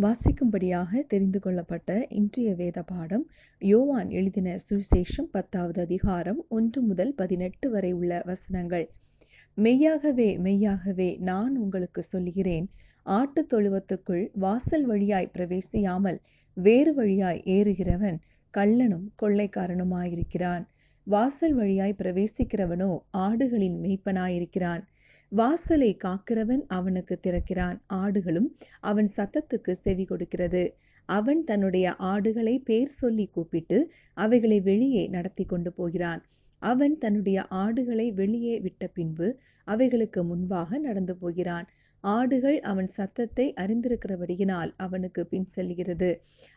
வாசிக்கும்படியாக தெரிந்து கொள்ளப்பட்ட இன்றைய வேத பாடம் யோவான் எழுதின சுவிசேஷம் பத்தாவது அதிகாரம் ஒன்று முதல் பதினெட்டு வரை உள்ள வசனங்கள். மெய்யாகவே மெய்யாகவே நான் உங்களுக்கு சொல்கிறேன் ஆட்டுத் தொழுவத்துக்குள் வாசல் வழியாய் பிரவேசியாமல் வேறு வழியாய் ஏறுகிறவன் கள்ளனும் கொள்ளைக்காரனுமாயிருக்கிறான். வாசல் வழியாய் பிரவேசிக்கிறவனோ ஆடுகளின் மேய்ப்பனாயிருக்கிறான். வாசலை காக்கிறவன் அவனுக்கு திறக்கிறான். ஆடுகளும் அவன் சத்தத்துக்கு செவி கொடுக்கிறது. அவன் தன்னுடைய ஆடுகளை பேர் சொல்லி கூப்பிட்டு அவைகளை வெளியே நடத்தி கொண்டு போகிறான். அவன் தன்னுடைய ஆடுகளை வெளியே விட்ட பின்பு அவைகளுக்கு முன்பாக நடந்து போகிறான். ஆடுகள் அவன் சத்தத்தை அறிந்திருக்கிறபடியினால் அவனுக்கு பின் செல்கிறது.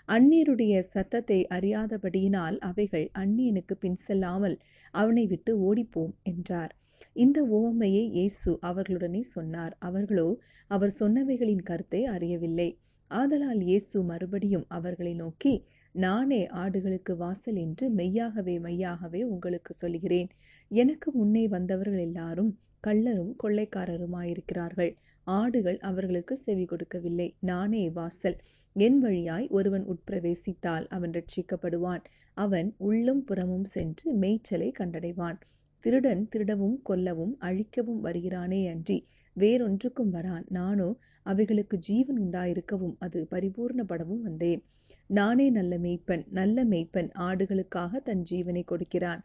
அந்நியருடைய சத்தத்தை அறியாதபடியினால் அவைகள் அந்நியனுக்கு பின் செல்லாமல் அவனை விட்டு ஓடிப்போம் என்றார். இந்த ஓமையை இயேசு அவர்களுடனே சொன்னார். அவர்களோ அவர் சொன்னவைகளின் கருத்தை அறியவில்லை. ஆதலால் இயேசு மறுபடியும் அவர்களை நோக்கி நானே ஆடுகளுக்கு வாசல் என்று மெய்யாகவே மெய்யாகவே உங்களுக்கு சொல்கிறேன் எனக்கு முன்னே வந்தவர்கள் எல்லாரும் கள்ளரும் கொள்ளைக்காரருமாயிருக்கிறார்கள். ஆடுகள் அவர்களுக்கு செவி கொடுக்கவில்லை. நானே வாசல். என் வழியாய் ஒருவன் உட்பிரவேசித்தால் அவன் ரட்சிக்கப்படுவான். அவன் உள்ளும் புறமும் சென்று மேய்ச்சலை கண்டடைவான். திருடன் திருடவும் கொல்லவும் அழிக்கவும் வருகிறானே அன்றி வேறொன்றுக்கும் வரான். நானோ அவைகளுக்கு ஜீவன் உண்டாயிருக்கவும் அது பரிபூர்ணப்படவும் வந்தேன். நானே நல்ல மெய்ப்பன் நல்ல மெய்ப்பன் ஆடுகளுக்காக தன் ஜீவனை கொடுக்கிறான்.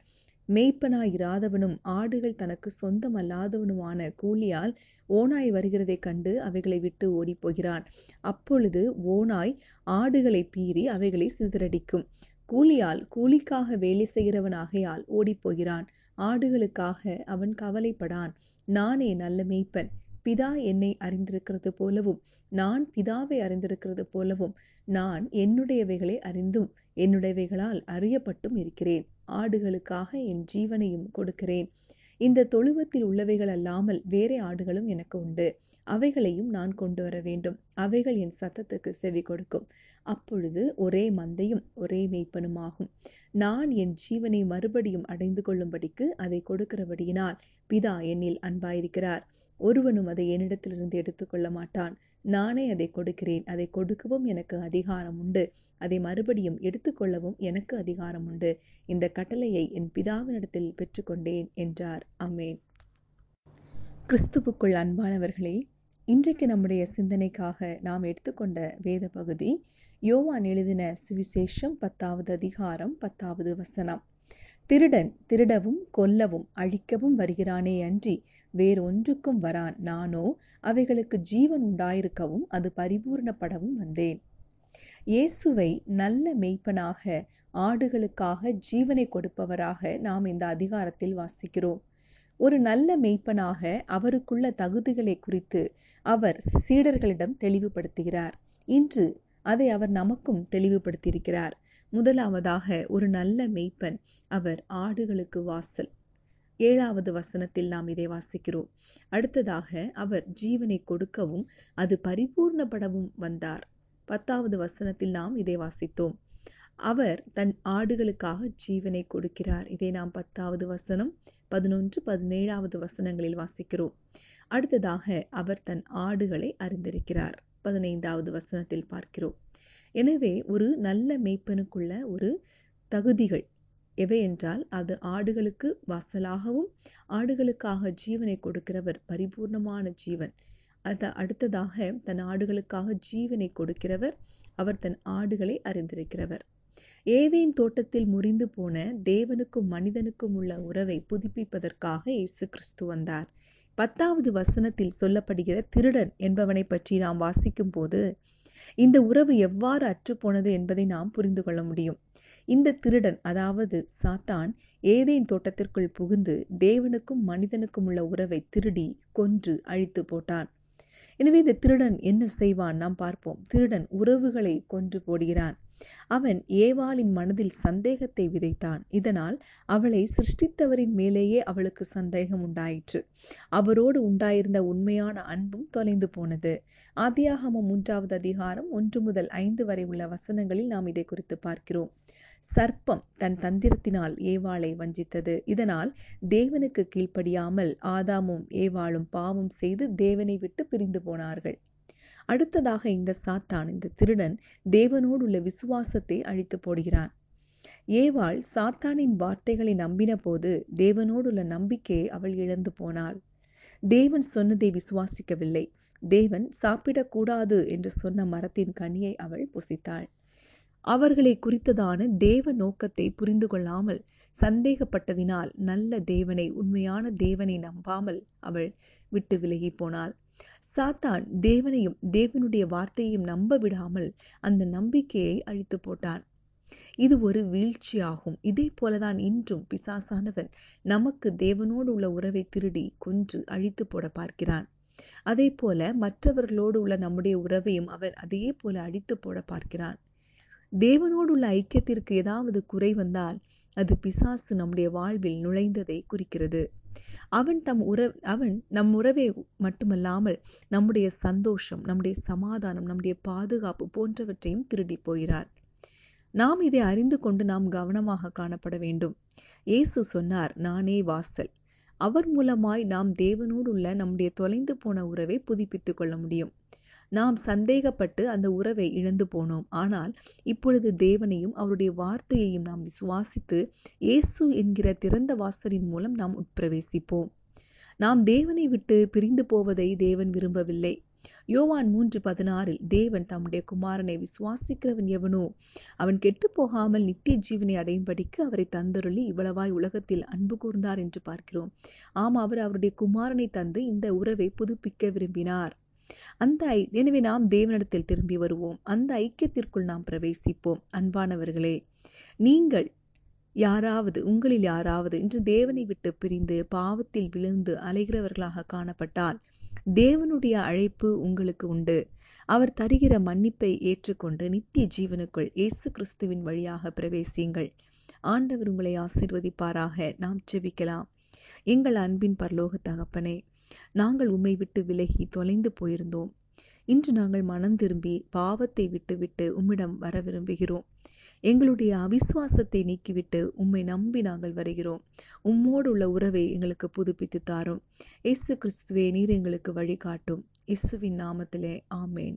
மேய்ப்பனாயிராதவனும் ஆடுகள் தனக்கு சொந்தமல்லாதவனுமான கூலியால் ஓனாய் வருகிறதைக் கண்டு அவைகளை விட்டு ஓடிப்போகிறான். அப்பொழுது ஓனாய் ஆடுகளை பீறி அவைகளை சிதறடிக்கும். கூலியால் கூலிக்காக வேலை செய்கிறவனாகையால் ஓடிப்போகிறான். ஆடுகளுக்காக அவன் கவலைப்படான். நானே நல்ல மேய்ப்பன். பிதா என்னை அறிந்திருக்கிறது போலவும் நான் பிதாவை அறிந்திருக்கிறது போலவும் நான் என்னுடையவைகளை அறிந்தும் என்னுடையவைகளால் அறியப்பட்டும் இருக்கிறேன். ஆடுகளுக்காக என் ஜீவனையும் கொடுக்கிறேன். இந்த தொழுவத்தில் உள்ளவைகள் அல்லாமல் வேறே ஆடுகளும் எனக்கு உண்டு. அவைகளையும் நான் கொண்டு வர வேண்டும். அவைகள் என் சத்தத்துக்கு செவி கொடுக்கும். அப்பொழுது ஒரே மந்தையும் ஒரே மெய்ப்பனுமாகும். நான் என் ஜீவனை மறுபடியும் அடைந்து கொள்ளும்படிக்கு அதை கொடுக்கிறபடியினால் பிதா என்னில் அன்பாயிருக்கிறார். ஒருவனும் அதை என்னிடத்திலிருந்து எடுத்துக்கொள்ள மாட்டான். நானே அதை கொடுக்கிறேன். அதை கொடுக்கவும் எனக்கு அதிகாரம் உண்டு. அதை மறுபடியும் எடுத்துக்கொள்ளவும் எனக்கு அதிகாரம் உண்டு. இந்த கட்டளையை என் பிதாவினிடத்தில் பெற்றுக்கொண்டேன் என்றார். அமேன் கிறிஸ்துவுக்குள் அன்பானவர்களே இன்றைக்கு நம்முடைய சிந்தனைக்காக நாம் எடுத்துக்கொண்ட வேத பகுதி யோவான் எழுதின சுவிசேஷம் பத்தாவது அதிகாரம் பத்தாவது வசனம். திருடன் திருடவும் கொல்லவும் அழிக்கவும் வருகிறானே அன்றி வேறொன்றுக்கும் வரான் நானோ அவைகளுக்கு ஜீவன் உண்டாயிருக்கவும் அது பரிபூர்ணப்படவும் வந்தேன். இயேசுவை நல்ல மெய்ப்பனாக ஆடுகளுக்காக ஜீவனை கொடுப்பவராக நாம் இந்த அதிகாரத்தில் வாசிக்கிறோம். ஒரு நல்ல மெய்ப்பனாக அவருக்குள்ள தகுதிகளை குறித்து அவர் சீடர்களிடம் தெளிவுபடுத்துகிறார். இன்று அதை அவர் நமக்கும் தெளிவுபடுத்தியிருக்கிறார். முதலாவதாக ஒரு நல்ல மெய்ப்பன் அவர் ஆடுகளுக்கு வாசல். ஏழாவது வசனத்தில் நாம் இதை வாசிக்கிறோம். அடுத்ததாக அவர் ஜீவனை கொடுக்கவும் அது பரிபூர்ணப்படவும் வந்தார். பத்தாவது வசனத்தில் நாம் இதை வாசித்தோம். அவர் தன் ஆடுகளுக்காக ஜீவனை கொடுக்கிறார். இதை நாம் பத்தாவது வசனம் பதினொன்று பதினேழாவது வசனங்களில் வாசிக்கிறோம். அடுத்ததாக அவர் தன் ஆடுகளை அறிந்திருக்கிறார். பதினைந்தாவது வசனத்தில் பார்க்கிறோம். எனவே ஒரு நல்ல மேய்ப்பனுக்குள்ள ஒரு தகுதிகள் எவை என்றால் அது ஆடுகளுக்கு வாசலாகவும் ஆடுகளுக்காக ஜீவனை கொடுக்கிறவர் பரிபூர்ணமான ஜீவன். அது அடுத்ததாக தன் ஆடுகளுக்காக ஜீவனை கொடுக்கிறவர் அவர் தன் ஆடுகளை அறிந்திருக்கிறவர். ஏதேன் தோட்டத்தில் முறிந்து போன தேவனுக்கும் மனிதனுக்கும் உள்ள உறவை புதுப்பிப்பதற்காக இயேசு கிறிஸ்து வந்தார். பத்தாவது வசனத்தில் சொல்லப்படுகிற திருடன் என்பவனை பற்றி நாம் வாசிக்கும் போது இந்த உறவு எவ்வாறு அற்றுப்போனது என்பதை நாம் புரிந்து கொள்ள முடியும். இந்த திருடன் அதாவது சாத்தான் ஏதேன் தோட்டத்திற்குள் புகுந்து தேவனுக்கும் மனிதனுக்கும் உள்ள உறவை திருடி கொன்று அழித்து போட்டான். எனவே இந்த திருடன் என்ன செய்வான்? நாம் பார்ப்போம். திருடன் உறவுகளை கொன்று போடுகிறான். அவன் ஏவாளின் மனதில் சந்தேகத்தை விதைத்தான். இதனால் அவளை சிருஷ்டித்தவரின் மேலேயே அவளுக்கு சந்தேகம் உண்டாயிற்று. அவரோடு உண்டாயிருந்த உண்மையான அன்பும் தொலைந்து போனது. ஆதியாகமம் மூன்றாவது அதிகாரம் ஒன்று முதல் ஐந்து வரை உள்ள வசனங்களில் நாம் இதை குறித்து பார்க்கிறோம். சர்ப்பம் தன் தந்திரத்தினால் ஏவாளை வஞ்சித்தது. இதனால் தேவனுக்கு கீழ்ப்படியாமல் ஆதாமும் ஏவாளும் பாவம் செய்து தேவனை விட்டு பிரிந்து போனார்கள். அடுத்ததாக இந்த சாத்தான் இந்த திருடன் தேவனோடு உள்ள விசுவாசத்தை அழித்து போடுகிறான். ஏவாள் சாத்தானின் வார்த்தைகளை நம்பின போது தேவனோடுள்ள நம்பிக்கையை அவள் இழந்து போனாள். தேவன் சொன்னதை விசுவாசிக்கவில்லை. தேவன் சாப்பிடக்கூடாது என்று சொன்ன மரத்தின் கனியை அவள் புசித்தாள். அவர்களை குறித்ததான தேவ நோக்கத்தை புரிந்து கொள்ளாமல் சந்தேகப்பட்டதினால் நல்ல தேவனை உண்மையான தேவனை நம்பாமல் அவள் விட்டு விலகி போனாள். சாத்தான் தேவனையும் தேவனுடைய வார்த்தையையும் நம்ப விடாமல் அந்த நம்பிக்கையை அழித்து போட்டான் இது ஒரு வீழ்ச்சியாகும். இதே போலதான் இன்றும் பிசாசானவன் நமக்கு தேவனோடு உள்ள உறவை திருடி கொன்று அழித்து போட பார்க்கிறான். அதே போல மற்றவர்களோடு உள்ள நம்முடைய உறவையும் அவன் அதே போல அழித்து போட பார்க்கிறான். தேவனோடு உள்ள ஐக்கியத்திற்கு ஏதாவது குறை வந்தால் அது பிசாசு நம்முடைய வாழ்வில் நுழைந்ததை குறிக்கிறது. அவன் தம் உற அவன் நம் உறவை மட்டுமல்லாமல் நம்முடைய சந்தோஷம் நம்முடைய சமாதானம் நம்முடைய பாதுகாப்பு போன்றவற்றையும் திருடி போகிறான் நாம் இதை அறிந்து கொண்டு நாம் கவனமாக காணப்பட வேண்டும். இயேசு சொன்னார் நானே வாசல். அவர் மூலமாய் நாம் தேவனோடு உள்ள நம்முடைய தொலைந்து போன உறவை புதுப்பித்துக் கொள்ள முடியும். நாம் சந்தேகப்பட்டு அந்த உறவை இழந்து போனோம். ஆனால் இப்பொழுது தேவனையும் அவருடைய வார்த்தையையும் நாம் விசுவாசித்து இயேசு என்கிற திறந்த வாசலின் மூலம் நாம் உட்பிரவேசிப்போம். நாம் தேவனை விட்டு பிரிந்து போவதை தேவன் விரும்பவில்லை. யோவான் மூன்று பதினாறில் தேவன் தம்முடைய குமாரனை விசுவாசிக்கிறவன் எவனோ அவன் கெட்டு போகாமல் நித்திய ஜீவனை அடையும்படிக்கு அவரை தந்தருளி இவ்வளவாய் உலகத்தில் அன்பு கூர்ந்தார் என்று பார்க்கிறோம். ஆம் அவர் அவருடைய குமாரனை தந்து இந்த உறவை புதுப்பிக்க விரும்பினார். அந்த ஐ எனவே நாம் தேவனிடத்தில் திரும்பி வருவோம். அந்த ஐக்கியத்திற்குள் நாம் பிரவேசிப்போம். அன்பானவர்களே நீங்கள் யாராவது உங்களில் யாராவது இன்று தேவனை விட்டு பிரிந்து பாவத்தில் விழுந்து அலைகிறவர்களாக காணப்பட்டால் தேவனுடைய அழைப்பு உங்களுக்கு உண்டு. அவர் தருகிற மன்னிப்பை ஏற்றுக்கொண்டு நித்திய ஜீவனுக்குள் இயேசு கிறிஸ்துவின் வழியாக பிரவேசியுங்கள். ஆண்டவர் உங்களை ஆசிர்வதிப்பாராக. நாம் செபிக்கலாம் எங்கள் அன்பின் பரலோக தகப்பனே நாங்கள் உம்மை விட்டு விலகி தொலைந்து போயிருந்தோம். இன்று நாங்கள் மனம் திரும்பி பாவத்தை விட்டுவிட்டு உம்மிடம் வர விரும்புகிறோம். எங்களுடைய அவிசுவாசத்தை நீக்கிவிட்டு உம்மை நம்பி நாங்கள் வருகிறோம். உம்மோடு உள்ள உறவை எங்களுக்கு புதுப்பித்து தாரும். இயேசு கிறிஸ்துவே நீர் எங்களுக்கு வழிகாட்டும். இயேசுவின் நாமத்திலே ஆமேன்.